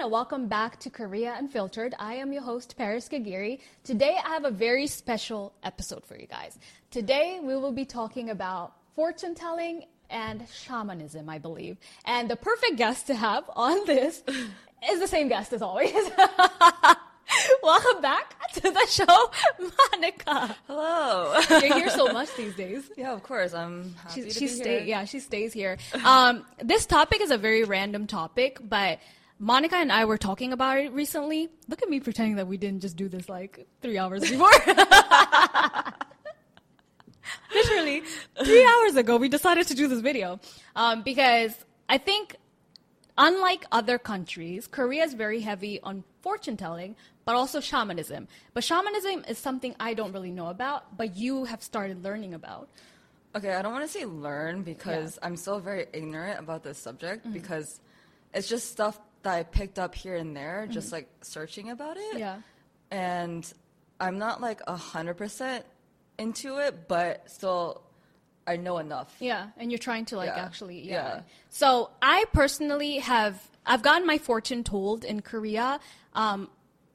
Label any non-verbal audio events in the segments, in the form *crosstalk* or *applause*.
and welcome back to Korea Unfiltered. I am your host, Paris Kagiri. Today, I have a very special episode for you guys. Today, we will be talking about fortune telling and shamanism, I believe. And the perfect guest to have on this is the same guest as always. *laughs* Welcome back to the show, Monica. Hello. You're here so much these days. *laughs* Yeah, of course. I'm happy She, to she be stay, here. yeah, she stays here. Um, this topic is a very random topic, but Monica and I were talking about it recently. Look at me pretending that we didn't just do this like three hours before. *laughs* Literally, three hours ago, we decided to do this video um, because I think, unlike other countries, Korea is very heavy on fortune telling, but also shamanism. But shamanism is something I don't really know about, but you have started learning about. Okay, I don't want to say learn because I'm still very ignorant about this subject Mm-hmm. because it's just stuff that I picked up here and there, just like searching about it. Mm-hmm. Yeah. And I'm not like a hundred percent into it, but still, I know enough. Yeah, and you're trying to like Yeah. actually yeah. Yeah. So I personally have I've gotten my fortune told in Korea. Um,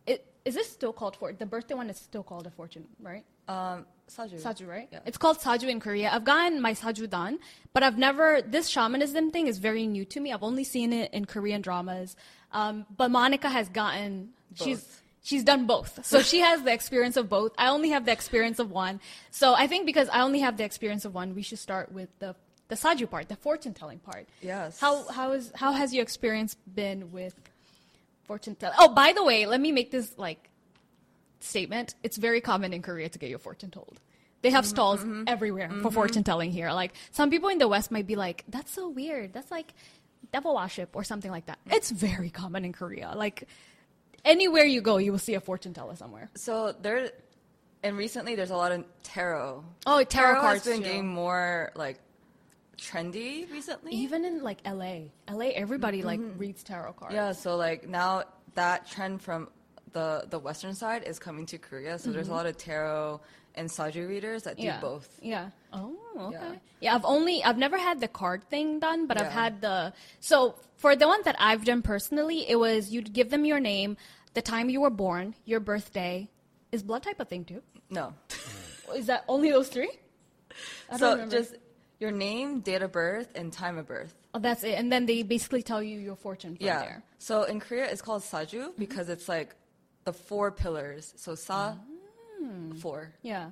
it, is this still called for the birthday one? is still called a fortune, right? Um, Saju. Saju, right? Yeah. It's called Saju in Korea. I've gotten my Saju done, but I've never. This shamanism thing is very new to me. I've only seen it in Korean dramas. Um, but Monica has gotten. She's Both. she's done both, so she has the experience of both. I only have the experience of one. So I think because I only have the experience of one, we should start with the the Saju part, the fortune telling part. Yes. How how is how has your experience been with fortune telling? Oh, by the way, let me make this like statement. It's very common in Korea to get your fortune told. They have mm-hmm, stalls mm-hmm. everywhere for mm-hmm. fortune telling here. Like some people in the West might be like, "That's so weird. That's like devil worship or something like that." It's very common in Korea. Like anywhere you go, you will see a fortune teller somewhere. So there, and recently there's a lot of tarot. Oh, tarot has cards been too. getting more like trendy recently. Even in like LA, LA, everybody like reads tarot cards. Yeah, so like now that trend from the the western side is coming to Korea. So there's a lot of tarot and saju readers that do Mm-hmm. yeah. both. Yeah. Oh, okay. Yeah. Yeah. I've only I've never had the card thing done, but I've had the so for the one that I've done personally, it was you'd give them your name, the time you were born, your birthday. Is blood type a thing too? No. *laughs* Is that only those three? I don't so remember. just your name, date of birth, and time of birth. Oh, that's it. And then they basically tell you your fortune from yeah. there. So in Korea it's called saju Mm-hmm. because it's like the four pillars. So sa Mm. four. Yeah.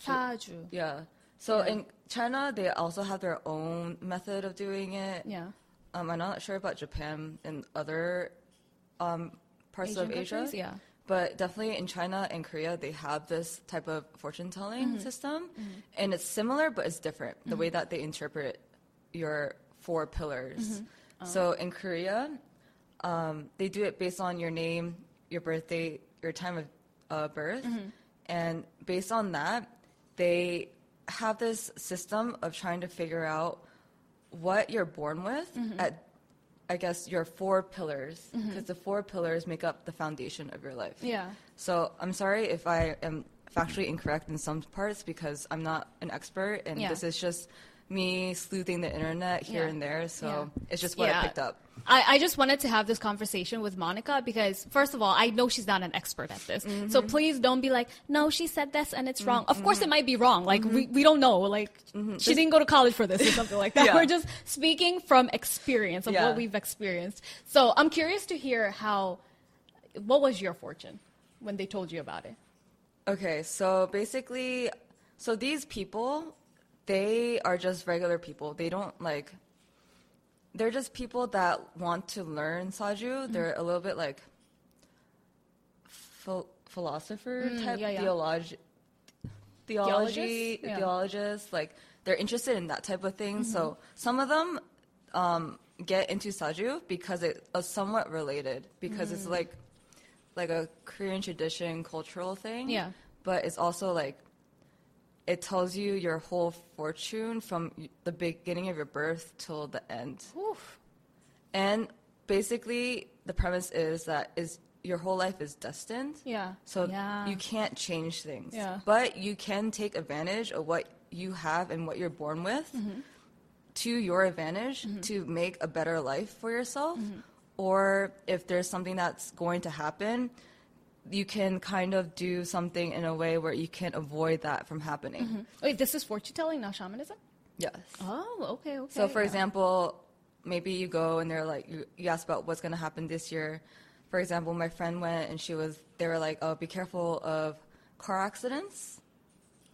Saju. Yeah. So Yeah. in China they also have their own method of doing it. Yeah. Um, I'm not sure about Japan and other um, parts Asian of Asia. countries? Yeah. But definitely in China and Korea, they have this type of fortune telling Mm-hmm. system. And it's similar, but it's different. The way that they interpret your four pillars. Mm-hmm. So in Korea, um, they do it based on your name, your birthday, your time of uh, birth. Mm-hmm. And based on that, they have this system of trying to figure out what you're born with Mm-hmm. at I guess your four pillars because the four pillars make up the foundation of your life. Yeah. So I'm sorry if I am factually incorrect in some parts because I'm not an expert and Yeah. this is just me sleuthing the internet here Yeah. and there. So Yeah. it's just what Yeah. I picked up. I, I just wanted to have this conversation with Monica because, first of all, I know she's not an expert at this. So mm-hmm. please don't be like, no, she said this and it's wrong. Of course, it mm-hmm. might be wrong. Like, we, mm-hmm. we don't know. Like, she didn't go to college for this or something like that. *laughs* We're just speaking from experience of what we've experienced. So I'm curious to hear how, what was your fortune when they told you about it? Okay, so basically, so these people, they are just regular people. They don't like. They're just people that want to learn saju. Mm-hmm. They're a little bit like phil- philosopher type Mm, yeah, yeah. theology, theology, Theologists? Yeah. theologists. Like they're interested in that type of thing. Mm-hmm. So some of them um, get into saju because it is somewhat related because Mm. it's like like a Korean tradition cultural thing. Yeah. But it's also like it tells you your whole fortune from the beginning of your birth till the end. Oof. And basically the premise is that is your whole life is destined. Yeah. So yeah. you can't change things. Yeah. But you can take advantage of what you have and what you're born with Mm-hmm. to your advantage to make a better life for yourself. or if there's something that's going to happen, you can kind of do something in a way where you can avoid that from happening. Wait, this is fortune telling, not shamanism? Yes. Oh, okay, okay. So, for yeah. example, maybe you go and they're like, you, you ask about what's going to happen this year. For example, my friend went and she was, they were like, oh, be careful of car accidents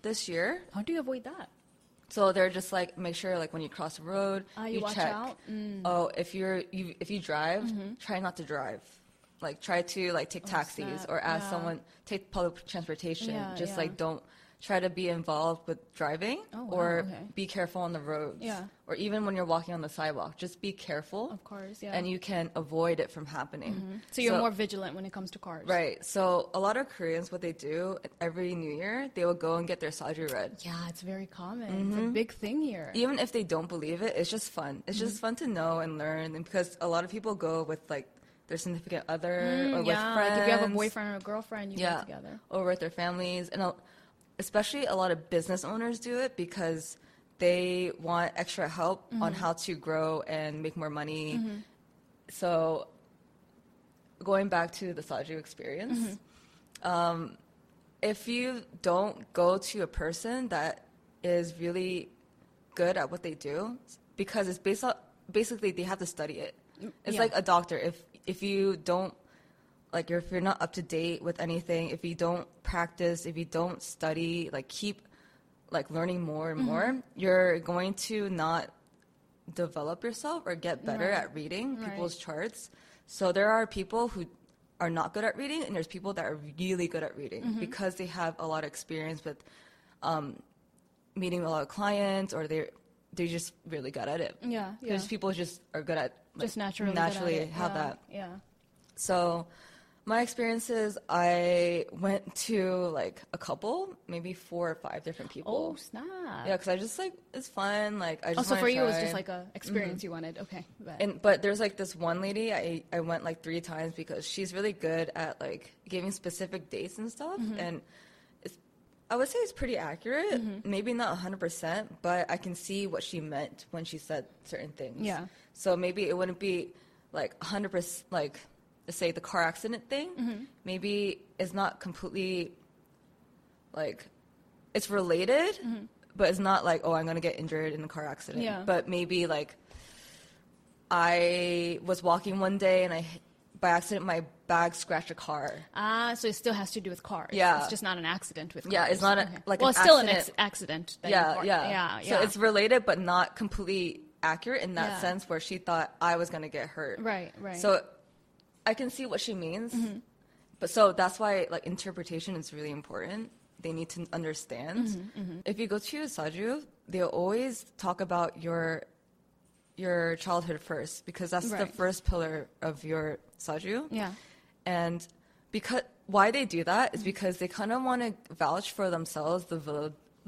this year. How do you avoid that? So they're just like, make sure like when you cross the road, Ah, you watch check. out? Mm. Oh, if you're you if you drive, try not to drive. Like try to like take taxis Mm-hmm. Oh, snap. or ask Yeah. someone take public transportation. Yeah, just yeah. like don't try to be involved with driving Oh, wow, or okay. be careful on the roads. Yeah. Or even when you're walking on the sidewalk, just be careful. Of course, yeah. And you can avoid it from happening. so you're more vigilant when it comes to cars. Right. So a lot of Koreans, what they do every New Year, they will go and get their saju read. Yeah, it's very common. It's a big thing here. even if they don't believe it, it's just fun. It's Mm-hmm. just fun to know and learn, and because a lot of people go with like their significant other or Mm, with friends. like if you have a boyfriend or a girlfriend, you yeah, go together. or with their families, and especially a lot of business owners do it because they want extra help on Mm-hmm. how to grow and make more money. So, going back to the Saju experience, Mm-hmm. um, if you don't go to a person that is really good at what they do, because it's based on basically they have to study it. It's yeah. like a doctor. If if you don't like if you're not up to date with anything, if you don't practice, if you don't study, like keep like learning more and more, Mm-hmm. you're going to not develop yourself or get better Right. at reading Right. people's charts. So there are people who are not good at reading, and there's people that are really good at reading Mm-hmm. because they have a lot of experience with um, meeting a lot of clients, or they're they're just really good at it. Yeah, yeah. There's people who just are good at Just naturally, naturally have yeah. that. Yeah. So, my experiences, I went to like a couple, maybe four or five different people. Oh snap! Yeah, because I just like it's fun. Like I just. Oh, so for you, it was. Mm-hmm. just like a experience you wanted. Okay. bet. And but there's like this one lady I I went like three times because she's really good at like giving specific dates and stuff, Mm-hmm. and it's I would say it's pretty accurate. Mm-hmm. Maybe not 100, percent but I can see what she meant when she said certain things. Yeah. So maybe it wouldn't be like 100 percent like say the car accident thing. Mm-hmm. Maybe it's not completely like it's related. But it's not like, oh, I'm gonna get injured in a car accident. Yeah. But maybe like I was walking one day and I, by accident, my bag scratched a car. ah, so it still has to do with cars. Yeah. It's just not an accident with. Cars. Yeah, it's not a- Okay. like well, it's still an accident. ex- accident. then yeah, yeah, yeah, So it's related, but not completely accurate in that Yeah. sense where she thought I was gonna get hurt. Right, right. So I can see what she means, Mm-hmm. but so that's why like interpretation is really important. They need to understand. Mm-hmm, If you go to a saju, they always talk about your your childhood first because that's the first pillar of your saju. yeah. And because why they do that is because they kind of want to vouch for themselves the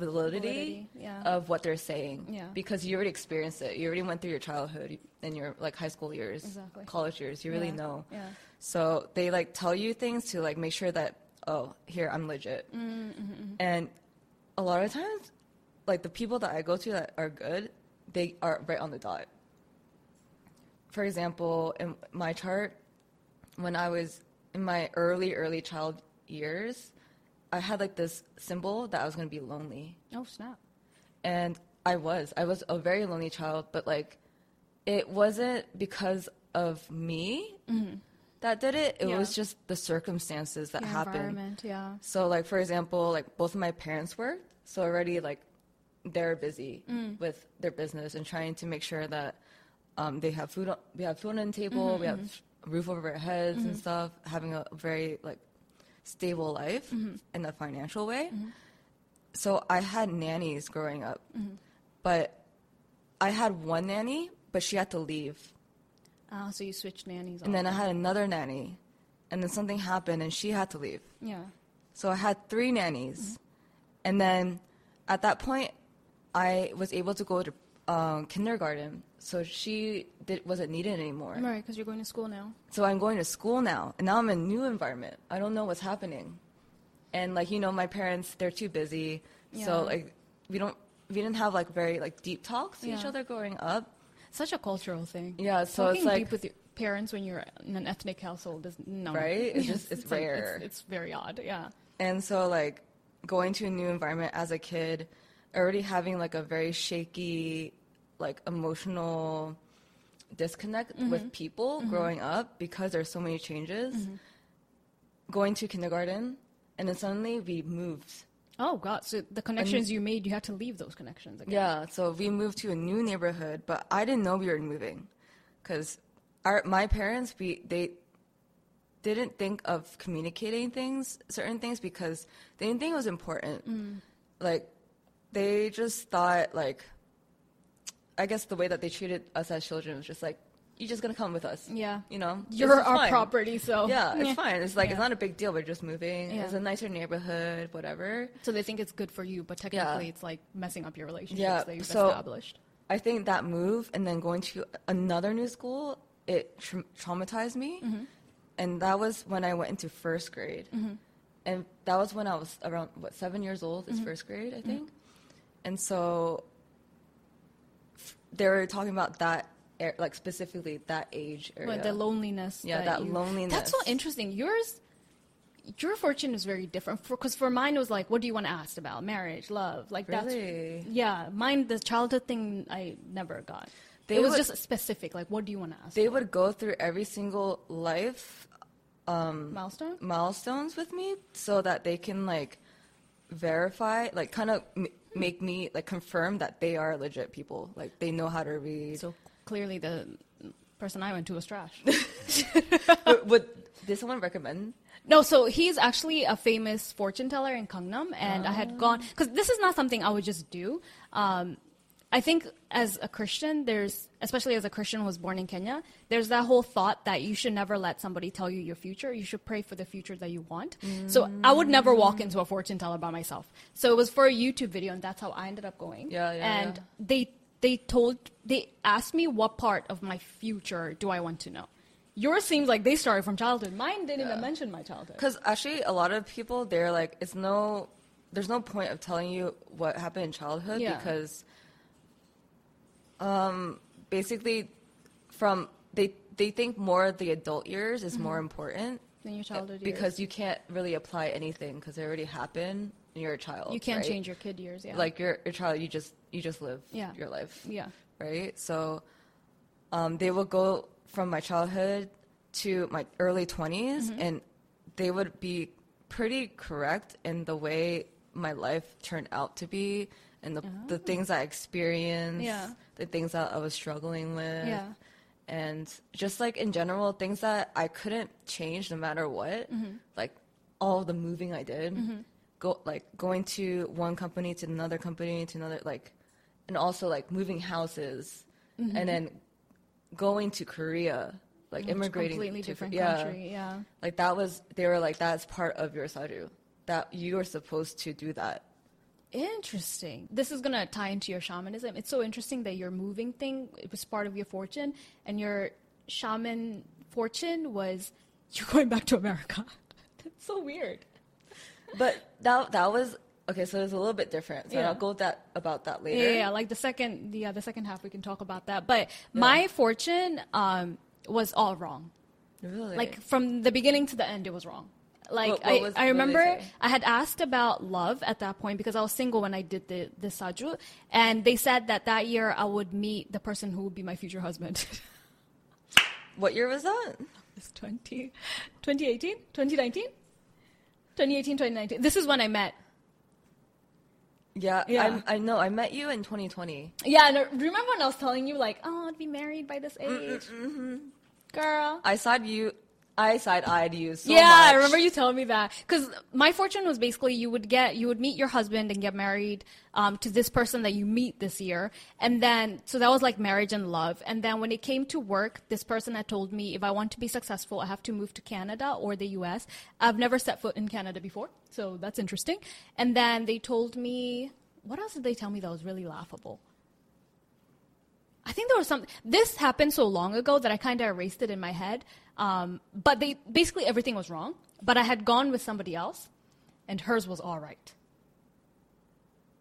validity, Validity, yeah. of what they're saying. Yeah. Because you already experienced it. You already went through your childhood and your like high school years, Exactly. college years. You really Yeah, know. yeah. So they like tell you things to like make sure that oh here I'm legit. Mm-hmm, And a lot of times, like the people that I go to that are good, they are right on the dot. For example, in my chart, when I was in my early, early child years, I had like this symbol that I was going to be lonely. Oh snap! And I was. I was a very lonely child, but like it wasn't because of me that did it. It Yeah. was just the circumstances that Your happened. environment, yeah. So like for example, like both of my parents worked, so already like they're busy Mm. with their business and trying to make sure that um, they have food. On, we have food on the table. Mm-hmm, We have roof over our heads and stuff. Having a very like stable life Mm-hmm. in a financial way. So I had nannies growing up, Mm-hmm. but I had one nanny, but she had to leave. Ah, so you switched nannies. And then I had another nanny, and then something happened and she had to leave. yeah. So I had three nannies. And then at that point, I was able to go to um, kindergarten. So she did, wasn't needed anymore. Right, because you're going to school now. So I'm going to school now. And now I'm in a new environment. I don't know what's happening. And like, you know, my parents, they're too busy. Yeah. So like, we don't, we didn't have like very like deep talks to each other growing up. Such a cultural thing. Yeah, so it's like- deep with your parents when you're in an ethnic household is no. Right? It's just- *laughs* it's like- rare. it's, it's very odd. Yeah. And so like going to a new environment as a kid, already having like a very shaky, like emotional disconnect Mm-hmm. with people growing up because there's so many changes. Mm-hmm. Going to kindergarten, and then suddenly we moved. Oh God! So the connections you made, you had to leave those connections again. Yeah, so we moved to a new neighborhood, but I didn't know we were moving, because our my parents we they didn't think of communicating things certain things because they didn't think it was important. Like they just thought like I guess the way that they treated us as children was just like you're just gonna come with us. Yeah. you know, You're our fine. property, so Yeah, it's fine. It's like Yeah. it's not a big deal. We're just moving. Yeah. It's a nicer neighborhood, whatever. So they think it's good for you, but technically it's like messing up your relationships Yeah, that you've so- established. I think that move and then going to another new school, it tra- traumatized me. Mm-hmm. And that was when I went into first grade. And that was when I was around, what, seven years old Mm-hmm. is first grade, I think. And so f- they were talking about that, er- like specifically that age area. But the loneliness. Yeah, that you- loneliness. That's so interesting. Yours, your fortune is very different. Because for, mine, it was like, what do you want to ask about? Marriage, love, like Really? that's. Yeah, mine the childhood thing I never got. They it was would- just specific. Like, what do you want to ask? they would go through every single life Milestone. milestones with me so that they can like verify like kind of m- make me like confirm that they are legit people like they know how to read So clearly, the person I went to was trash. *laughs* *laughs* would, would did someone recommend No, so he's actually a famous fortune teller in Gangnam, and I had gone because this is not something I would just do. Um, I think as a Christian, there's especially as a Christian who was born in Kenya, there's that whole thought that you should never let somebody tell you your future. You should pray for the future that you want. So I would never walk into a fortune teller by myself. So it was for a YouTube video, and that's how I ended up going. Yeah, yeah, And yeah. they they told they asked me what part of my future do I want to know. Yours seems like they started from childhood. Mine didn't even mention my childhood. because actually a lot of people they're like it's no there's no point of telling you what happened in childhood Yeah. because um basically from they they think more of the adult years is more important Than your childhood years. because you can't really apply anything because it already happened and you're a child You can't right? change your kid years, yeah. like you're a child you just you just live Yeah. your life yeah. right so um, they will go from my childhood to my early 20s Mm-hmm. and they would be pretty correct in the way my life turned out to be and the, the things i experienced Oh. Yeah. the things that i was struggling with Yeah. and just like in general things that i couldn't change no matter what Mm-hmm. like all the moving i did go like going to one company to another company to another like and also like moving houses Mm-hmm. and then going to korea like immigrating completely to different yeah, country, yeah. like that was they were like that's part of your saju that you are supposed to do that Interesting. This is gonna tie into your shamanism. It's so interesting that your moving thing it was part of your fortune, and your shaman fortune was *laughs* you going back to America. *laughs* That's so weird. but that that was okay so it was a little bit different so Yeah. i'll go that about that later yeah, yeah, like the second, yeah, the second half we can talk about that. But my fortune um, was all wrong. really Like from the beginning to the end, it was wrong. Like What- what I, was- I they remember? I had asked about love at that point because I was single when I did the the saju, and they said that that year I would meet the person who would be my future husband. *laughs* what year was that It's 20, 2018, 2019, 2018, 2019. This is when I met. yeah, Yeah. I know i met you in 2020 Yeah, and I- remember when I was telling you like, oh, I'd be married by this age, mm-hmm. girl. i saw you i side-eyed you so yeah, I remember you telling me that because my fortune was basically you would get you would meet your husband and get married um, to this person that you meet this year, and then so that was like marriage and love. And then when it came to work, this person had told me if I want to be successful, I have to move to Canada or the U.S. I've never set foot in Canada before, so that's interesting. And then they told me what else did they tell me that was really laughable? I think there was something. This happened so long ago that I kind of erased it in my head. Um, but they basically everything was wrong. But I had gone with somebody else, and hers was all right.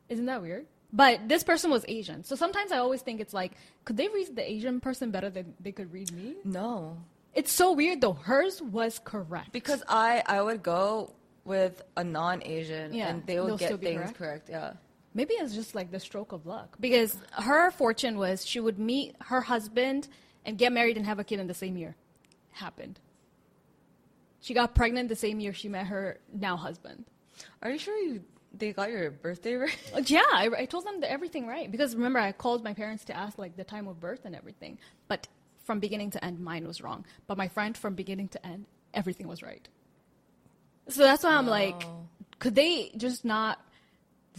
Isn't that weird? But this person was Asian. So sometimes I always think it's like, could they read the Asian person better than they could read me? No, It's so weird though. Hers was correct. because I I would go with a non-Asian Yeah, and they would get things correct? correct. Yeah. Maybe it's just like the stroke of luck. Because her fortune was she would meet her husband and get married and have a kid in the same year. Happened. She got pregnant the same year she met her now husband. Are you sure you they got your birthday *laughs* right? Uh, Yeah, I, I told them the, everything right. Because remember, I called my parents to ask like the time of birth and everything. But from beginning to end, mine was wrong. But my friend, from beginning to end, everything was right. So that's why I'm like, could they just not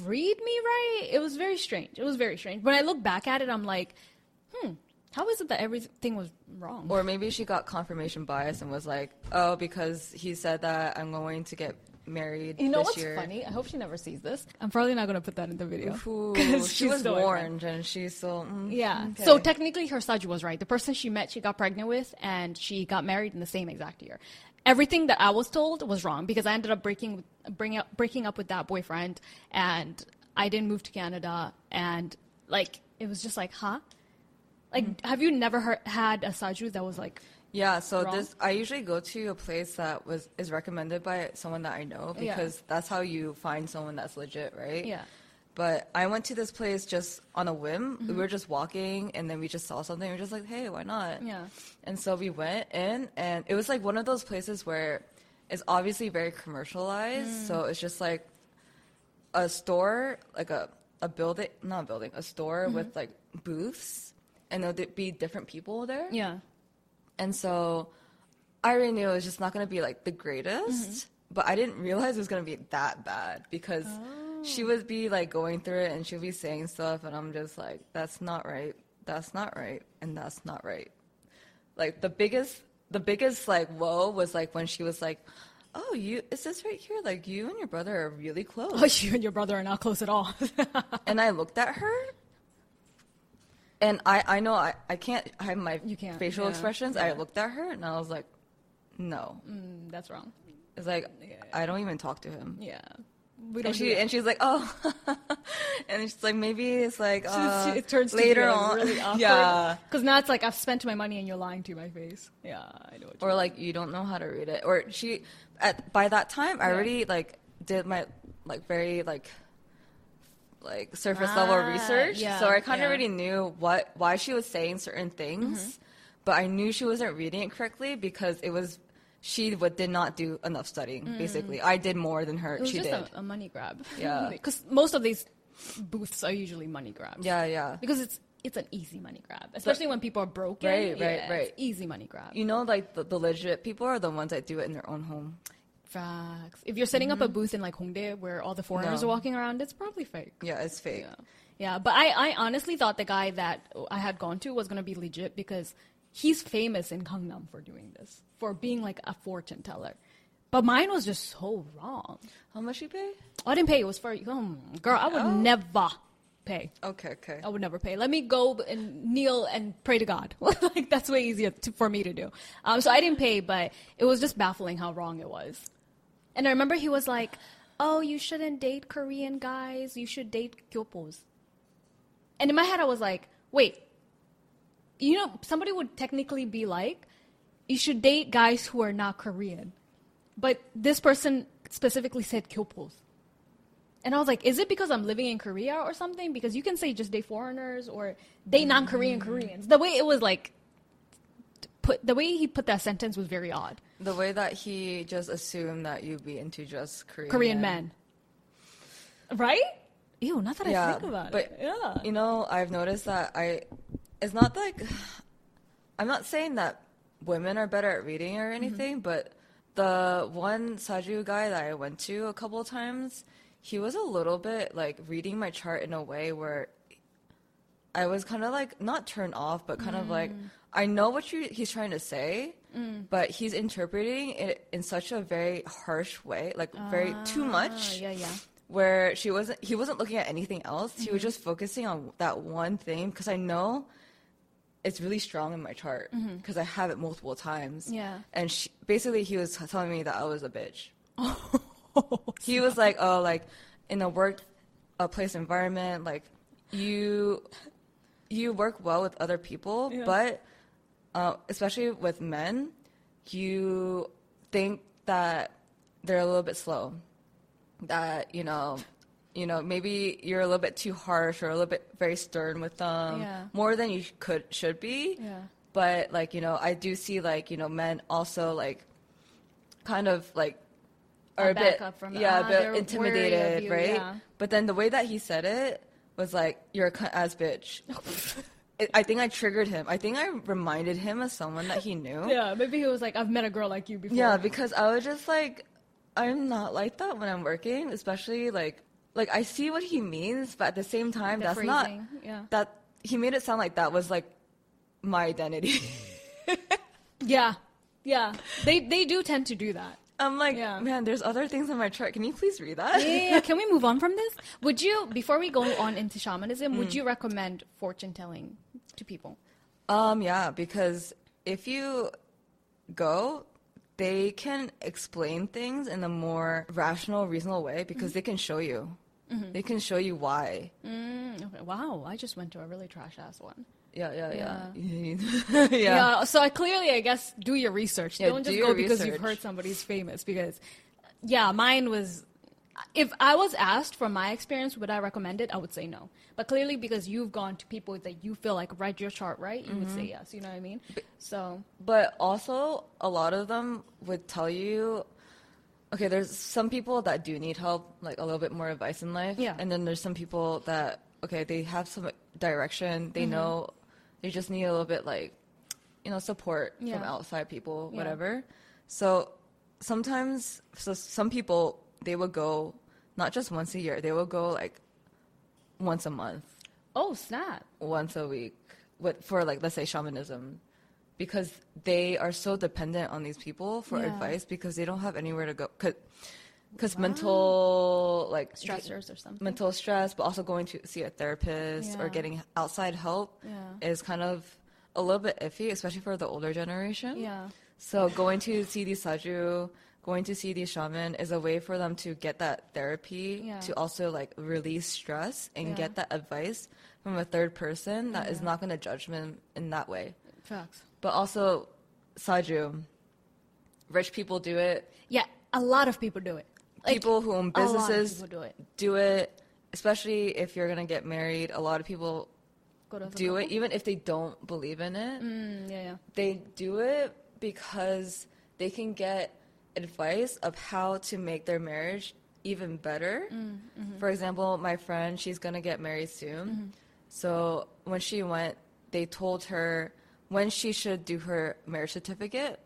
read me right? It was very strange. It was very strange. When I look back at it, I'm like, hmm, how is it that everything was wrong? Or maybe she got confirmation bias and was like, oh, because he said that I'm going to get married you know this what's year. funny? I hope she never sees this. I'm probably not gonna put that in the video. because she was so warned and she's still. mm, Yeah. okay. So technically, her Saju was right. The person she met, she got pregnant with, and she got married in the same exact year. Everything that I was told was wrong because I ended up breaking bring up, breaking up with that boyfriend, and I didn't move to Canada, and like it was just like, huh? Like, Mm. have you never heard, had a Saju that was like, Yeah, so wrong? this I usually go to a place that was is recommended by someone that I know Yeah. because that's how you find someone that's legit, right? yeah, But I went to this place just on a whim. Mm-hmm. We were just walking and then we just saw something. We were just like, hey, why not? yeah, And so we went in, and it was like one of those places where it's obviously very commercialized. Mm. So it's just like a store, like a, a building, not a building, a store Mm-hmm. with like booths, and there'll be different people there. yeah. And so I already knew it was just not going to be like the greatest, Mm-hmm. but I didn't realize it was going to be that bad because Oh. she would be like going through it and she'd be saying stuff, and I'm just like, that's not right, that's not right, and that's not right. Like the biggest, the biggest like whoa was like when she was like, oh, you, is this right here? Like you and your brother are really close. Oh, *laughs* you and your brother are not close at all. *laughs* and I looked at her, and I, I know I, I can't hide my You can't, facial yeah, expressions. I looked at her and I was like, no. Mm, that's wrong. It's like Yeah. I don't even talk to him. Yeah, we don't. And she and she's like, oh, *laughs* and she's like, maybe it's like uh, it turns later on. really *laughs* awkward. yeah, Because now it's like I've spent my money and you're lying to my face. Yeah, I know. Or like you don't know how to read it, or she at by that time I already like did my like very like like surface level Ah, research, yeah, so I kind of yeah. Mm-hmm. already knew what why she was saying certain things, but I knew she wasn't reading it correctly because it was. She would, did not do enough studying. Basically, I did more than her. Mm. It was she just did. a, a money grab. Yeah. *laughs* Because most of these booths are usually money grabs. yeah, yeah. Because it's it's an easy money grab, especially when people are broken. Right, right, Yeah, it's right. Easy money grab. You know, like the, the legit people are the ones that do it in their own home. Facts. If you're setting up a booth in like Hongdae where all the foreigners No. are walking around, it's probably fake. Yeah, it's fake. Yeah. Yeah, but I, I honestly thought the guy that I had gone to was going to be legit because he's famous in Gangnam for doing this, for being like a fortune teller. But mine was just so wrong. How much you pay? I didn't pay. It was for, um, girl, I would Oh. never pay. Okay, okay. I would never pay. Let me go and kneel and pray to God. *laughs* like that's way easier to, for me to do. Um, so I didn't pay, but it was just baffling how wrong it was. And I remember he was like, "Oh, you shouldn't date Korean guys. You should date gyopos." And in my head, I was like, "Wait, you know, somebody would technically be like, you should date guys who are not Korean." But this person specifically said gyopos. And I was like, is it because I'm living in Korea or something? Because you can say just date foreigners or date non-Korean mm. Koreans. The way it was like put the way he put that sentence was very odd. The way that he just assumed that you'd be into just Korean, Korean men. Right? Ew, not that I think about but it. Yeah. You know, I've noticed that I. It's not like. I'm not saying that women are better at reading or mm-hmm. anything, but the one Saju guy that I went to a couple of times, he was a little bit like reading my chart in a way where I was kind of like not turned off, but kind of like mm. I know what you he's trying to say, mm. but he's interpreting it in such a very harsh way, like very too Ah, much. Yeah, yeah. where she wasn't he wasn't looking at anything else. He was mm-hmm. just focusing on that one thing because i know it's really strong in my chart mm-hmm. because i have it multiple times. Yeah. and she, basically he was telling me that i was a bitch. *laughs* He was like oh like in a work a place environment like you you work well with other people, Yeah. but uh, especially with men, you think that they're a little bit slow. That you know, you know, maybe you're a little bit too harsh or a little bit very stern with them, Yeah. more than you could should be. Yeah. But like you know, I do see like you know men also like kind of like A are a bit from- yeah ah, a bit intimidated, you, right? yeah. But then the way that he said it was like you're a cunt ass bitch. *laughs* I think I triggered him. I think I reminded him of someone that he knew. Yeah, maybe he was like, I've met a girl like you before. Yeah, because I was just like, I'm not like that when I'm working, especially like, like I see what he means, but at the same time, The that's not yeah. that he made it sound like that was like my identity. *laughs* yeah, yeah. They they do tend to do that. I'm like, Yeah. man, there's other things on my chart. Can you please read that? Yeah, can we move on from this? *laughs* Would you, before we go on into shamanism, Mm. would you recommend fortune telling to people? Um, yeah, because if you go, they can explain things in a more rational, reasonable way because they can show you. They can show you why. Mm, okay. Wow, I just went to a really trash ass one. Yeah, yeah, yeah. *laughs* Yeah. yeah. So I clearly, I guess, do your research. Yeah, Don't do just your go because you've heard somebody's famous. Because, yeah, mine was. If I was asked from my experience, would I recommend it? I would say no. But clearly, because you've gone to people that you feel like read your chart right, you would say Mm-hmm. yes. You know what I mean? So But also, a lot of them would tell you, okay, there's some people that do need help, like a little bit more advice in life. Yeah. And then there's some people that, okay, they have some direction, they Mm-hmm. know, they just need a little bit like, you know, support from outside people, Yeah. whatever. So sometimes, so some people, they will go not just once a year, they will go like once a month oh snap! once a week with for like let's say shamanism because they are so dependent on these people for Yeah. advice because they don't have anywhere to go because mental like Stressors or something. mental stress but also going to see a therapist or getting outside help Yeah. is kind of a little bit iffy especially for the older generation Yeah. so going to see the saju going to see the shaman is a way for them to get that therapy Yeah. to also like release stress and Yeah. get that advice from a third person that is Yeah. not going to judge them in that way. Facts. But also saju, rich people do it. Yeah, a lot of people do it. Like, people who own a lot of businesses people do it. do it. Especially if you're to get married, a lot of people Go to do it even if they don't believe in it. Mm, yeah, yeah. they do it because they can get advice of how to make their marriage even better. Mm, mm-hmm. For example, my friend, she's gonna get married soon. Mm-hmm. So when she went, they told her when she should do her marriage certificate,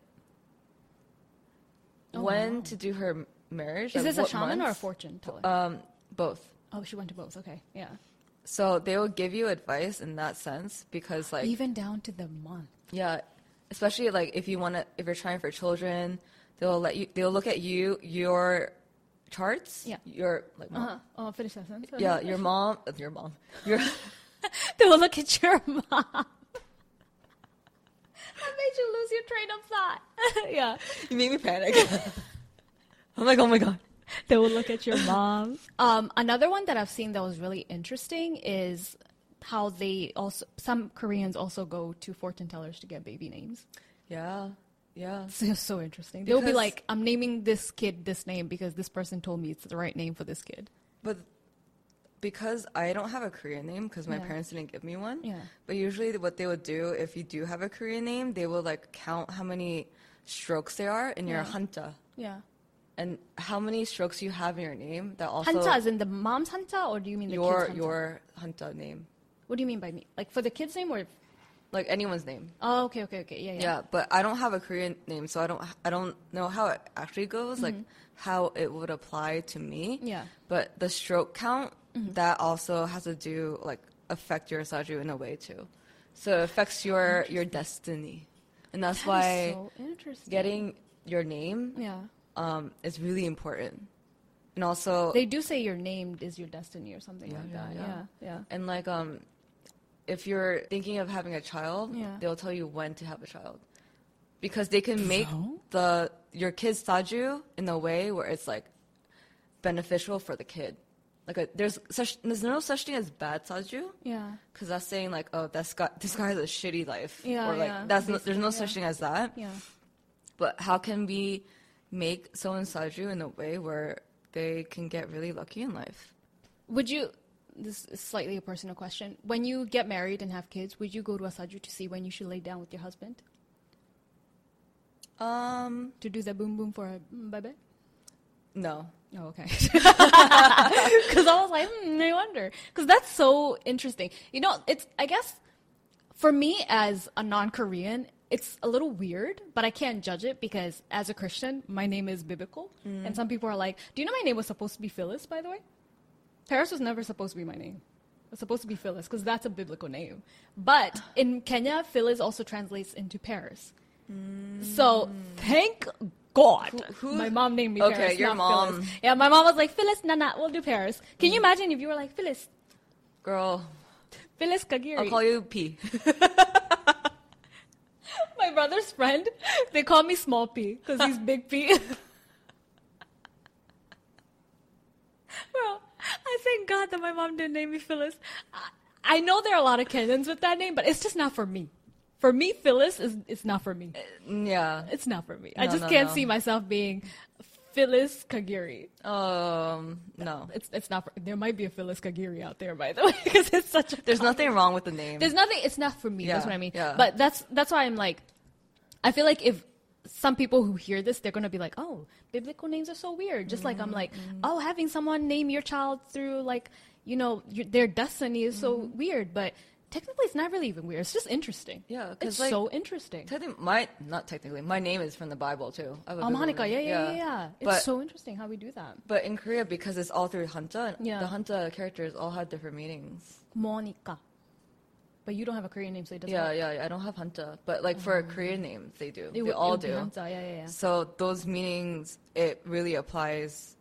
Oh, when wow. to do her marriage. Is like this a shaman or a fortune teller? Um, both. oh, she went to both. Okay, yeah. So they will give you advice in that sense because, like, Even down to the month. Yeah, especially like if you want to, if you're trying for children, they'll let you. They'll look at you, your charts. Yeah. Your like. Mom, Uh-huh. Oh, finish that sentence. Yeah, your mom. uh, Your mom. Your. *laughs* *laughs* they will look at your mom. *laughs* that made you lose your train of thought. yeah. you made me panic. *laughs* I'm like, oh my god. They will look at your *laughs* mom. Um, another one that I've seen that was really interesting is how they also some Koreans also go to fortune tellers to get baby names. Yeah, yeah. *laughs* So, so interesting. They'll be like, "I'm naming this kid this name because this person told me it's the right name for this kid." But because I don't have a Korean name because my Yeah. parents didn't give me one. Yeah. But usually, what they would do if you do have a Korean name, they will like count how many strokes there are in your Yeah. hanja Yeah. And how many strokes you have in your name. That also Hanja is in the mom's hanja, or do you mean the your kid's your hanja name, What do you mean by me? Like for the kid's name, or like anyone's name. oh, okay, okay, okay, yeah, yeah. Yeah, but I don't have a Korean name, so I don't I don't know how it actually goes, like how it would apply to me. Mm-hmm. Yeah. Mm-hmm. But the stroke count that also has to do like affect your saju in a way too. So it affects your your destiny, and that's That why so interesting. getting your name yeah, um, is really important. And also, they do say your name is your destiny or something Yeah, like yeah, that. yeah. Yeah, yeah. and like um, if you're thinking of having a child, Yeah. they'll tell you when to have a child, because they can make So? the your kid's saju in a way where it's like beneficial for the kid. like a there's such there's no such thing as bad saju. Yeah. Because that's saying like, oh, that's got this guy has a shitty life, Yeah, or like yeah, that's no, there's no basically, such thing as that. Yeah. But how can we make someone saju in a way where they can get really lucky in life? Would you? This is slightly a personal question. When you get married and have kids, would you go to a saju to see when you should lay down with your husband Um, to do the boom boom for a bye bye? no. Oh, okay. *laughs* Because I was like, hmm, I wonder. Because that's so interesting. You know, it's, I guess, for me as a non Korean, it's a little weird, but I can't judge it because as a Christian, my name is biblical. Mm. And some people are like, do you know my name was supposed to be Phyllis, by the way? Paris was never supposed to be my name. It was supposed to be Phyllis because that's a biblical name. But *sighs* in Kenya, Phyllis also translates into Paris. Mm. So thank God Who- my mom named me Okay, Paris. your not mom. Phyllis. Yeah, my mom was like, Phyllis, Nana, we'll do Paris. Can you mm. imagine if you were like, Phyllis, Girl, Phyllis Kagiri? I'll call you P. *laughs* my brother's friend, they call me Small P because he's Big P. *laughs* Bro, I thank God that my mom didn't name me Phyllis. I, know there are a lot of Kenyans with that name, but it's just not for me. For me, Phyllis is it's not for me. Uh, yeah. It's not for me. I just no, can't no. see myself being Phyllis Kagiri. Um, no. It's it's not. For, there might be a Phyllis Kagiri out there, by the way, *laughs* because it's such a. There's nothing wrong with the name. There's nothing. It's not for me. That's what I mean. yeah. But that's that's why I'm like, I feel like if some people who hear this, they're gonna be like, oh, biblical names are so weird. Just like I'm like, Mm-hmm. oh, having someone name your child through like, you know, your, their destiny is so Mm-hmm. weird. But technically, it's not really even weird. It's just interesting. Yeah, it's like, so interesting. Technically, my not technically, my name is from the Bible too. Oh, Monica, yeah, yeah, yeah, yeah. It's But so interesting how we do that. but in Korea, because it's all through Hanja, Yeah. the Hanja characters all have different meanings. Monica. But you don't have a Korean name, so it doesn't. Yeah, work. yeah, yeah, I don't have Hanja, but like for mm-hmm. Korean names, they do. It they would- all do. Hanja, Yeah, yeah, yeah. So those meanings, it really applies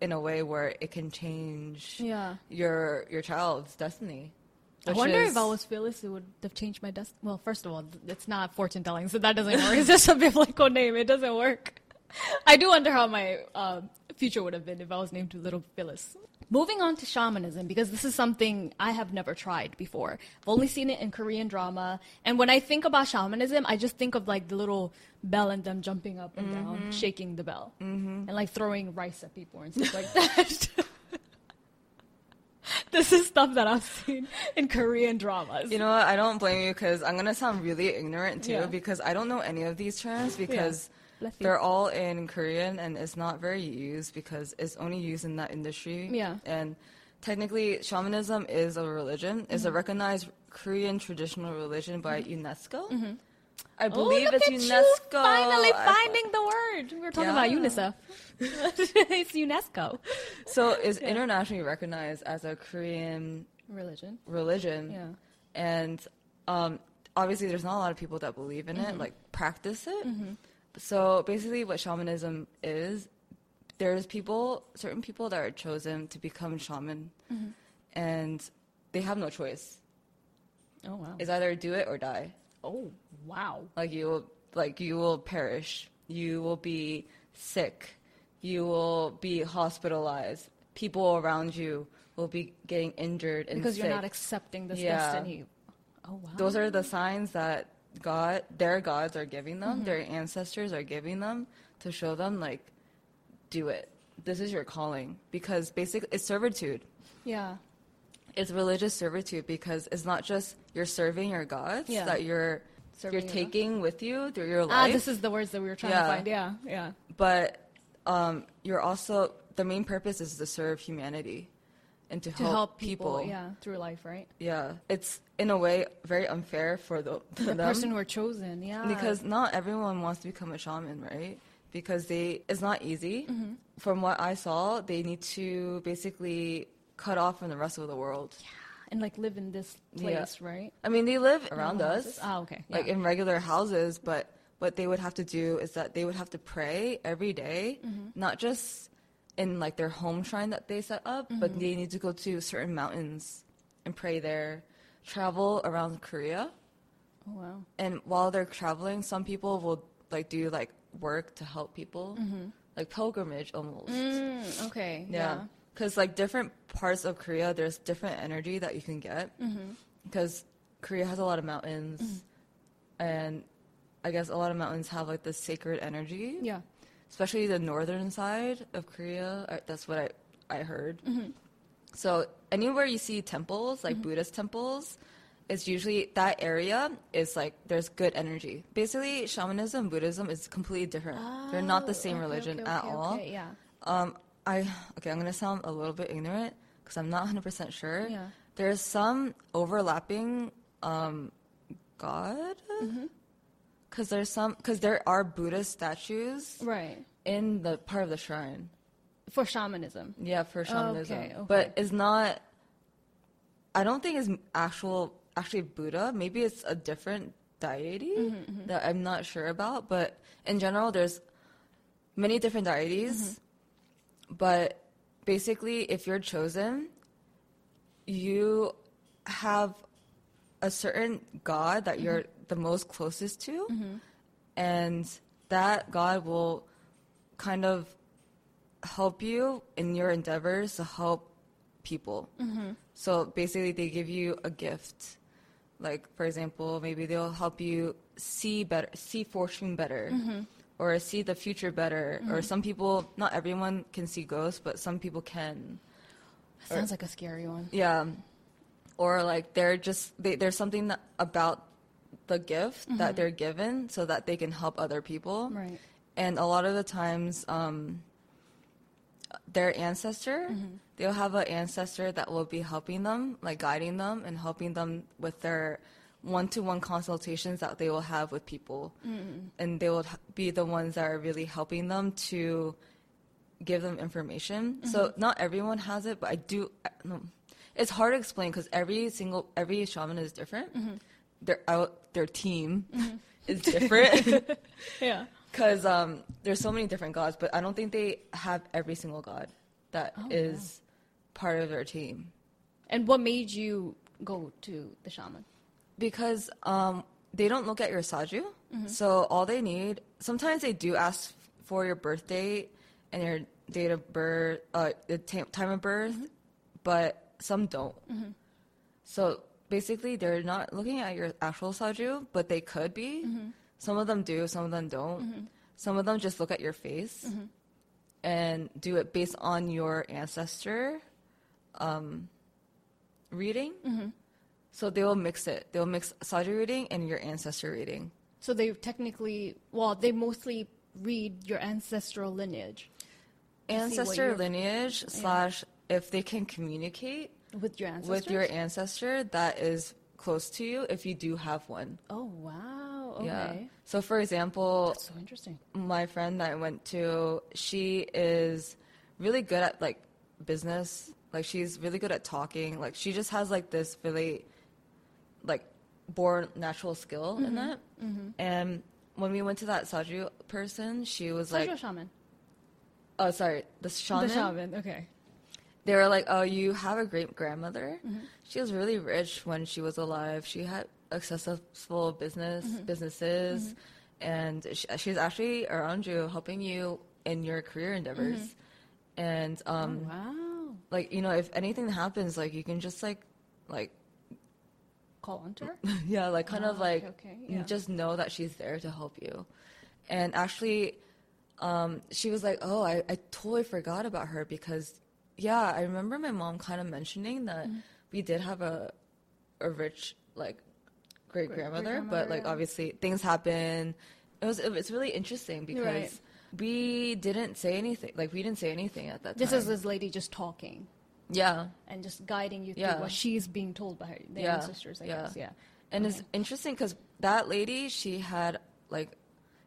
in a way where it can change Yeah. your your child's destiny. I wonder if I was Phyllis, it would have changed my destiny. Well, first of all, it's not fortune telling, so that doesn't work. *laughs* It's just a biblical name. It doesn't work. *laughs* I do wonder how my um, future would have been if I was named Little Phyllis. Moving on to shamanism, because this is something I have never tried before. I've only seen it in Korean drama. And when I think about shamanism, I just think of like the little bell and them jumping up and down, shaking the bell, and like throwing rice at people and stuff like *laughs* that. *laughs* this is stuff that I've seen in Korean dramas. You know what? I don't blame you because I'm gonna sound really ignorant too Yeah. because I don't know any of these terms because you. they're all in Korean and it's not very used because it's only used in that industry. Yeah. And technically, shamanism is a religion. It's Mm-hmm. a recognized Korean traditional religion by UNESCO. I Oh, believe look it's UNESCO. finally finding the word. We were talking about Yeah. UNICEF. *laughs* it's UNESCO. So it's internationally recognized as a Korean Religion. religion. Yeah. and um, obviously there's not a lot of people that believe in Mm-hmm. it like practice it so basically what shamanism is there's people certain people that are chosen to become shaman Mm-hmm. and they have no choice Oh wow. it's either do it or die oh wow. like you will like you will perish you will be sick you will be hospitalized people around you will be getting injured and Because you're not accepting this Yeah. destiny. Oh wow. those are the signs that God, their gods are giving Mm-hmm. them, their ancestors are giving them to show them, like, do it. This is your calling. Because basically, it's servitude. yeah. It's religious servitude because it's not just you're serving your gods Yeah. that you're Serving you're your taking with you through your life. Ah, this is the words that we were trying Yeah. to find. Yeah, yeah. but um, you're also the main purpose is to serve humanity and to, To help people, people. yeah, through life, right? Yeah. it's in a way very unfair for the, *laughs* The them. person who are chosen, yeah. because not everyone wants to become a shaman, right? Because they it's not easy. Mm-hmm. From what I saw, they need to basically cut off from the rest of the world. Yeah. And like live in this Yeah. place, right? I mean, they live around us, houses? Ah, okay. like in regular houses, but what they would have to do is that they would have to pray every day, Mm-hmm. not just in like their home shrine that they set up, but Mm-hmm. they need to go to certain mountains and pray there, travel around Korea. oh wow. and while they're traveling, some people will like do like work to help people, like pilgrimage almost. Mm, okay. Yeah, Yeah. Because like different parts of Korea, there's different energy that you can get. Mm-hmm. Because Korea has a lot of mountains, and I guess a lot of mountains have like this sacred energy. Yeah. especially the northern side of Korea. That's what I I heard. So anywhere you see temples, like Buddhist temples, it's usually that area is like there's good energy. Basically, shamanism and Buddhism is completely different. They're not the Oh, same okay, religion okay, at okay, all. okay, yeah. Um, I okay. I'm gonna sound a little bit ignorant because I'm not 100 percent sure. Yeah. There's some overlapping um, God Mm-hmm. because there's some because there are Buddhist statues Right. in the part of the shrine. For shamanism. Yeah, for shamanism, okay, okay. but it's not. I don't think it's actual actually Buddha. Maybe it's a different deity Mm-hmm, that I'm not sure about. But in general, there's many different deities. Mm-hmm. But basically, if you're chosen, you have a certain god that you're mm-hmm. the most closest to, mm-hmm. and that god will kind of help you in your endeavors to help people. Mm-hmm. So basically, they give you a gift. Like for example, maybe they'll help you see better, see fortune better, or see the future better. Or mm-hmm. some people, not everyone can see ghosts, but some people can. Sounds like a scary one. Yeah. Or like they're just they, there's something that, about the gift that mm-hmm. they're given so that they can help other people. Right. And a lot of the times, um, their ancestor, mm-hmm. they'll have an ancestor that will be helping them, like guiding them and helping them with their one-to-one consultations that they will have with people, mm-hmm. and they will be the ones that are really helping them to give them information. So mm-hmm. not everyone has it, but I do. No. It's hard to explain because every single every shaman is different. Mm-hmm. Their out their team is different *laughs* Yeah. because um, there's so many different gods, but I don't think they have every single god that oh, is part of their team And what made you go to the shaman? Because um, they don't look at your saju. Mm-hmm. So all they need sometimes they do ask for your birth date and your date of birth, uh, the ta- time of birth, mm-hmm. but some don't. Mm-hmm. So basically, they're not looking at your actual saju, but they could be. Some of them do, some of them don't. Some of them just look at your face and do it based on your ancestor um, reading. So they will mix it. They'll mix saju reading and your ancestor reading. So they technically, well, they mostly read your ancestral lineage Ancestor lineage slash if they can communicate with your ancestors. with your ancestor that is close to you if you do have one. oh wow. Okay. Yeah. So for example, That's so interesting. my friend that I went to, she is really good at like business. Like she's really good at talking. Like she just has like this really like born natural skill in mm-hmm. that. Mm-hmm. And when we went to that Saju person, she was Like, like, shaman. oh sorry, the shaman. The shaman. Okay. They were like, oh, you have a great grandmother. Mm-hmm. She was really rich when she was alive. She had a successful business businesses, and she, she's actually around you, helping you in your career endeavors. And um, oh, wow. like you know, if anything happens, like you can just like, like Call on to her. yeah, like kind of Ah, like okay, okay, yeah. just know that she's there to help you. And actually, um, she was like, "Oh, I, I totally forgot about her because, yeah, I remember my mom kind of mentioning that Mm-hmm. we did have a a rich like great grandmother, but like yeah. obviously things happen. It was it's really interesting because Right. we didn't say anything. Like we didn't say anything at that time. This is this lady just talking yeah. and just guiding you through Yeah. what she's being told by her the Yeah, ancestors. I yeah. guess. Yeah. And it's interesting because that lady, she had like,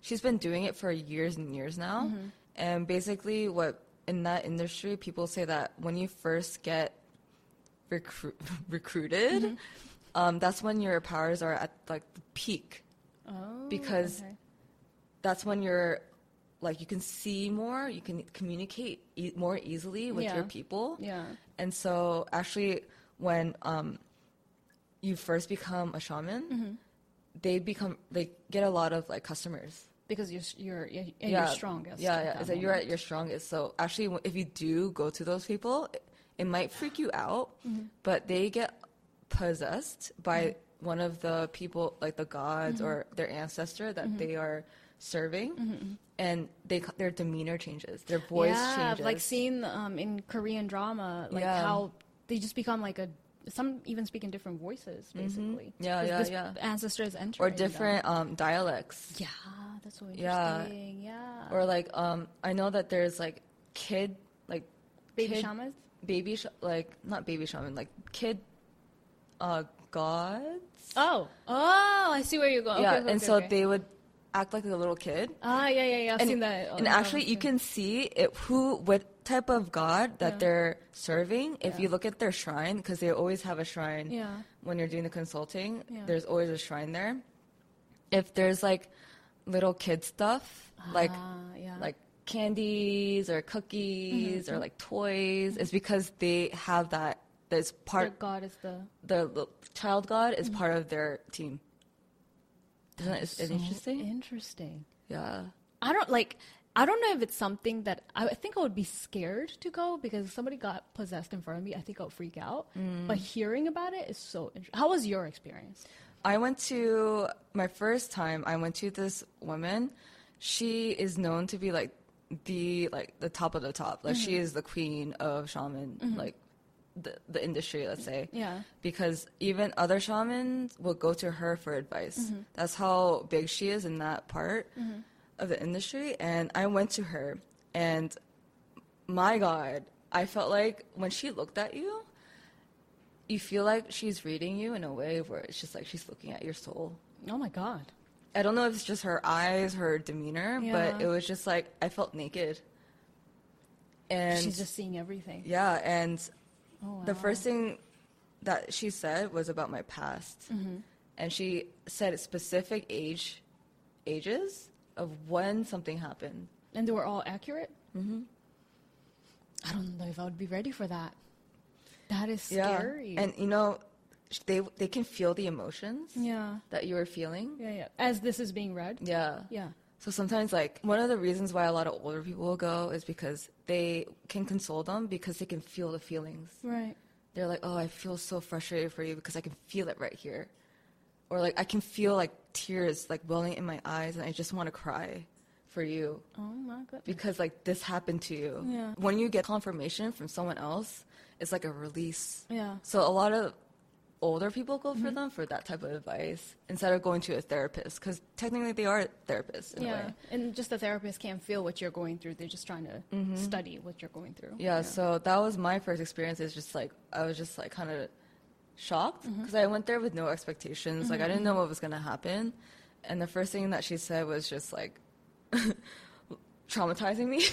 she's been doing it for years and years now. Mm-hmm. And basically, what in that industry, people say that when you first get recru- *laughs* recruited, Mm-hmm. um, that's when your powers are at like the peak. Oh. because- okay. That's when you're like you can see more, you can communicate e- more easily with Yeah. your people. Yeah. And so, actually, when um, you first become a shaman, Mm-hmm. they become they get a lot of like customers because you're you're you're, yeah, you're strongest. Yeah, yeah. It's like you're at your strongest. So actually, if you do go to those people, it, it might freak you out, Mm-hmm. but they get possessed by one of the people, like the gods Mm-hmm. or their ancestor that they are serving, and they their demeanor changes, their voice yeah, changes. Like seen um, in Korean drama, like Yeah. how they just become like a. Some even speak in different voices, basically. Mm-hmm. Yeah, yeah, yeah. ancestors is or different um, dialects. Yeah, that's so Yeah. interesting. Yeah. Or like um, I know that there's like kid like baby kid- shamans. baby sh- like not baby shaman like kid uh gods. Oh, oh, I see where you're going. yeah, Okay, okay, and so okay. they would act like a little kid. Ah, yeah, yeah, yeah. I've and, seen that. and actually, you can see it, who, what type of god that Yeah. they're serving. If Yeah. you look at their shrine, because they always have a shrine Yeah. when you're doing the consulting. There's always a shrine there. If there's like little kid stuff, like Ah, yeah. like candies or cookies Mm-hmm. or like toys, it's because they have that. That's Their part. god is the. The, the child god is part of their team. Isn't it, That's so interesting? Interesting. Yeah. I don't like. I don't know if it's something that I, I think I would be scared to go because if somebody got possessed in front of me. I think I would freak out. Mm. But hearing about it is so interesting. How was your experience? I went to my first time. I went to this woman. She is known to be like the like the top of the top. Like Mm-hmm. she is the queen of shaman, like the the industry. Let's say. Yeah. Because even other shamans will go to her for advice. Mm-hmm. That's how big she is in that part mm-hmm. of the industry. And I went to her, and my God, I felt like when she looked at you, you feel like she's reading you in a way where it's just like she's looking at your soul. Oh my god. I don't know if it's just her eyes, her demeanor, but it was just like I felt naked. And She's just seeing everything. yeah, and Oh, the first thing that she said was about my past, Mm-hmm. and she said specific age, ages of when something happened. And they were all accurate? Mm-hmm. I don't know if I would be ready for that. That is scary. Yeah, and you know, they they can feel the emotions yeah. that you are feeling. Yeah, yeah. As this is being read. Yeah. Yeah. So sometimes, like, one of the reasons why a lot of older people will go is because they can console them because they can feel the feelings. Right. They're like, oh, I feel so frustrated for you because I can feel it right here. Or, like, I can feel, like, tears, like, welling in my eyes and I just want to cry for you Oh my goodness. because, like, this happened to you. Yeah. When you get confirmation from someone else, it's like a release. Yeah. So a lot of older people go Mm-hmm. for them for that type of advice instead of going to a therapist because technically they are therapists in a Yeah. way. And just the therapist can't feel what you're going through. They're just trying to study what you're going through. Mm-hmm. Yeah, so that was my first experience. Is just like I was just like kind of shocked Mm-hmm. because I went there with no expectations. Like I didn't know what was gonna happen, and the first thing that she said was just like *laughs* traumatizing me,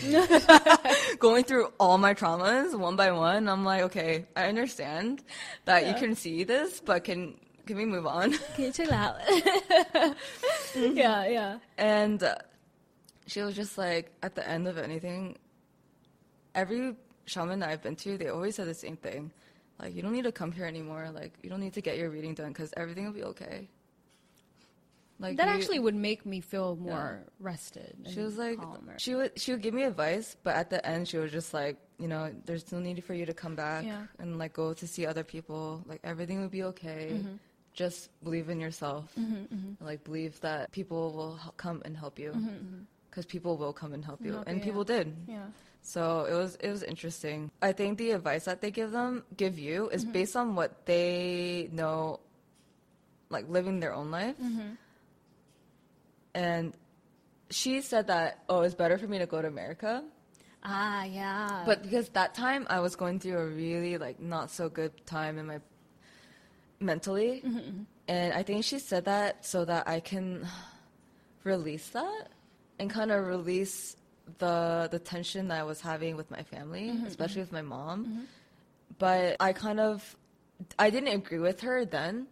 *laughs* *laughs* going through all my traumas one by one. I'm like, okay, I understand that you can see this, but can can we move on? Can you chill out? *laughs* yeah, yeah. And uh, she was just like, at the end of anything, every shaman that I've been to, they always said the same thing. Like, you don't need to come here anymore. Like, you don't need to get your reading done because everything will be okay. Like That you- actually would make me feel more rested. She was like, calmer. she would she would give me advice, but at the end, she was just like, you know, there's no need for you to come back Yeah. and like go to see other people. Like everything would be okay. Mm-hmm. Just believe in yourself. Mm-hmm, mm-hmm. Like believe that people will come and help you. Mm-hmm, because people will come and help you, Help and you, people yeah. did. yeah. So it was it was interesting. I think the advice that they give them give you is Mm-hmm. based on what they know, like living their own life. Mm-hmm. And she said that oh, it's better for me to go to America, Ah, yeah. but because that time I was going through a really like not so good time in my mentally, Mm-hmm, and I think she said that so that I can release that and kind of release the the tension that I was having with my family, Mm-hmm, especially with my mom. But I kind of I didn't agree with her then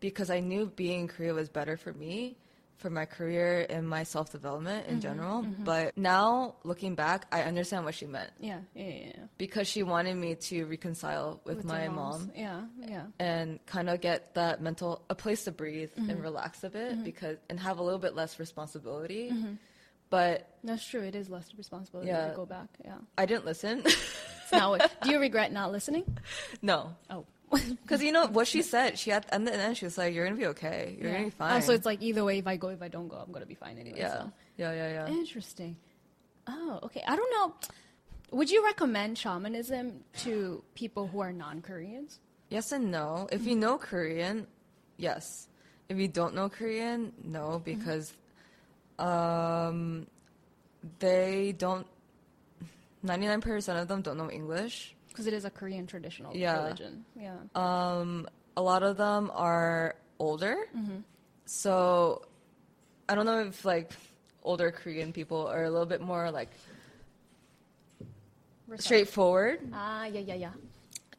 because I knew being in Korea was better for me for my career and my self development in mm-hmm, general. Mm-hmm. But now looking back, I understand what she meant Yeah, yeah, yeah. because she wanted me to reconcile with, With my mom Yeah, yeah. and kind of get that mental a place to breathe Mm-hmm. and relax a bit mm-hmm. because and have a little bit less responsibility. But That's true. It is less responsibility Yeah. to go back. Yeah. I didn't listen. So now, do you *laughs* regret not listening? no, Oh. *laughs* because you know what she said. She at and then she was like, "You're gonna be okay. You're yeah. gonna be fine." Oh, so it's like either way, if I go, if I don't go, I'm gonna be fine anyway. yeah, So. yeah, yeah, yeah. Interesting. Oh, okay. I don't know. Would you recommend shamanism to people who are non-Koreans? Yes and no. If you know Korean, yes. If you don't know Korean, no, because um, they don't. Ninety-nine percent of them don't know English. Because it is a Korean traditional Yeah. religion. Yeah. Um, a lot of them are older, Mhm. so I don't know if like older Korean people are a little bit more like straightforward, Ah, yeah, yeah, yeah.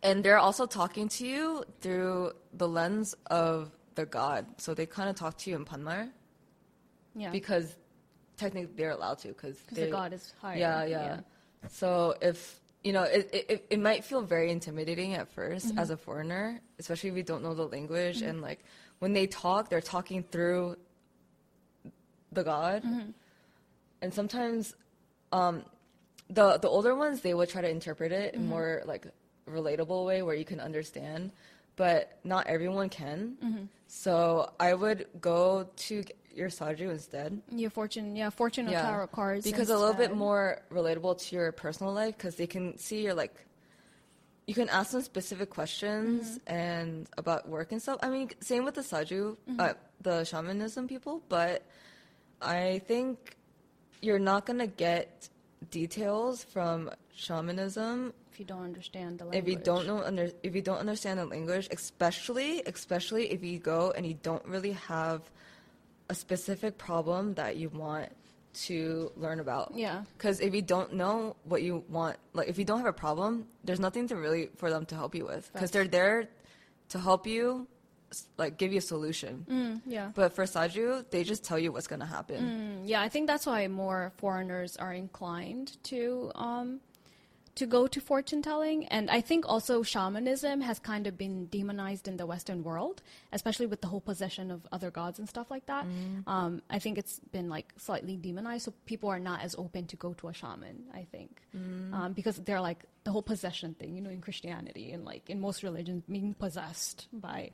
and they're also talking to you through the lens of the god. So they kind of talk to you in banmal. Yeah. because technically they're allowed to because Because the god is higher. yeah, yeah so if you know it, it, it might feel very intimidating at 1st Mm-hmm. as a foreigner especially if you don't know the language and like when they talk they're talking through the god Mm-hmm. and sometimes um the the older ones they would try to interpret it Mm-hmm. in more like relatable way where you can understand but not everyone can Mm-hmm. so i would go to your saju instead Your fortune, yeah, fortune or tarot cards. because a little bit more relatable to your personal life because they can see your like you can ask them specific questions Mm-hmm. and about work and stuff i mean same with the saju Mm-hmm. uh, the shamanism people but i think you're not gonna get details from shamanism If you don't understand the language. if you don't know under if you don't understand the language especially especially if you go and you don't really have a specific problem that you want to learn about. Yeah. because if you don't know what you want like if you don't have a problem there's nothing to really for them to help you with. Because they're there to help you like give you a solution. Mm, yeah. but for saju they just tell you what's gonna happen. Mm, yeah, I think that's why more foreigners are inclined to um, to go to fortune telling, and I think also shamanism has kind of been demonized in the Western world, especially with the whole possession of other gods and stuff like that. Um, I think it's been like slightly demonized, so people are not as open to go to a shaman. I think um, because they're like the whole possession thing, you know, in Christianity and like in most religions, being possessed by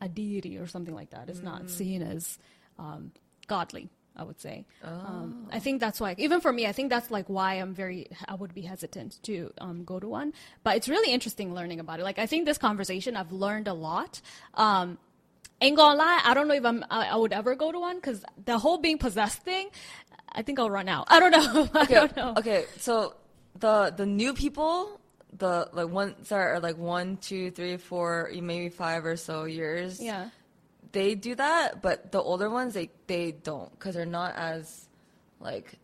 a deity or something like that is not seen as um, godly. I would say. Um, I think that's why, even for me, I think that's like why I'm very, I would be hesitant to um, go to one. But it's really interesting learning about it. Like I think this conversation, I've learned a lot. Um, ain't gonna lie, I don't know if I'm, I, I would ever go to one because the whole being possessed thing, I think I'll run out. *laughs* I don't know. *laughs* I okay, don't know. okay so the the new people the like ones that are like one two three four maybe five or so years Yeah. They do that but the older ones they they don't because they're not as like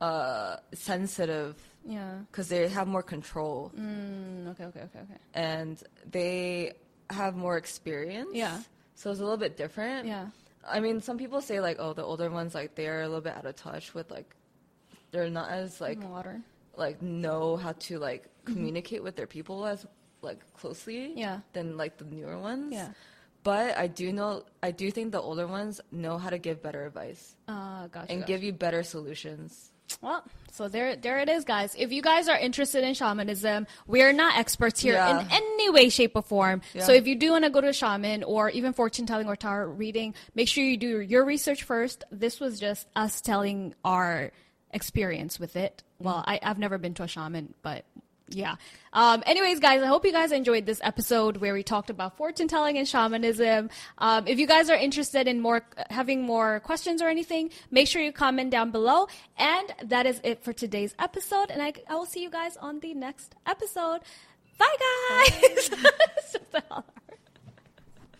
uh sensitive Yeah. because they have more control Mm, okay. Okay. Okay. Okay. and they have more experience Yeah. so it's a little bit different Yeah. I mean, some people say like, oh, the older ones like they're a little bit out of touch with like, they're not as like Water. like know how to like communicate with their people as like closely Mm-hmm. Yeah. than like the newer ones. Yeah. But I do know I do think the older ones know how to give better advice Uh, gotcha. and gotcha. give you better solutions. Well, so there, there it is, guys. If you guys are interested in shamanism, we are not experts here Yeah. in any way, shape, or form. Yeah. So if you do want to go to a shaman or even fortune telling or tarot reading, make sure you do your research first. This was just us telling our experience with it. Well, I, I've never been to a shaman, but yeah. Um, anyways, guys, I hope you guys enjoyed this episode where we talked about fortune telling and shamanism. Um, if you guys are interested in more, having more questions or anything, make sure you comment down below. And that is it for today's episode. And I, I will see you guys on the next episode. Bye, guys. *laughs*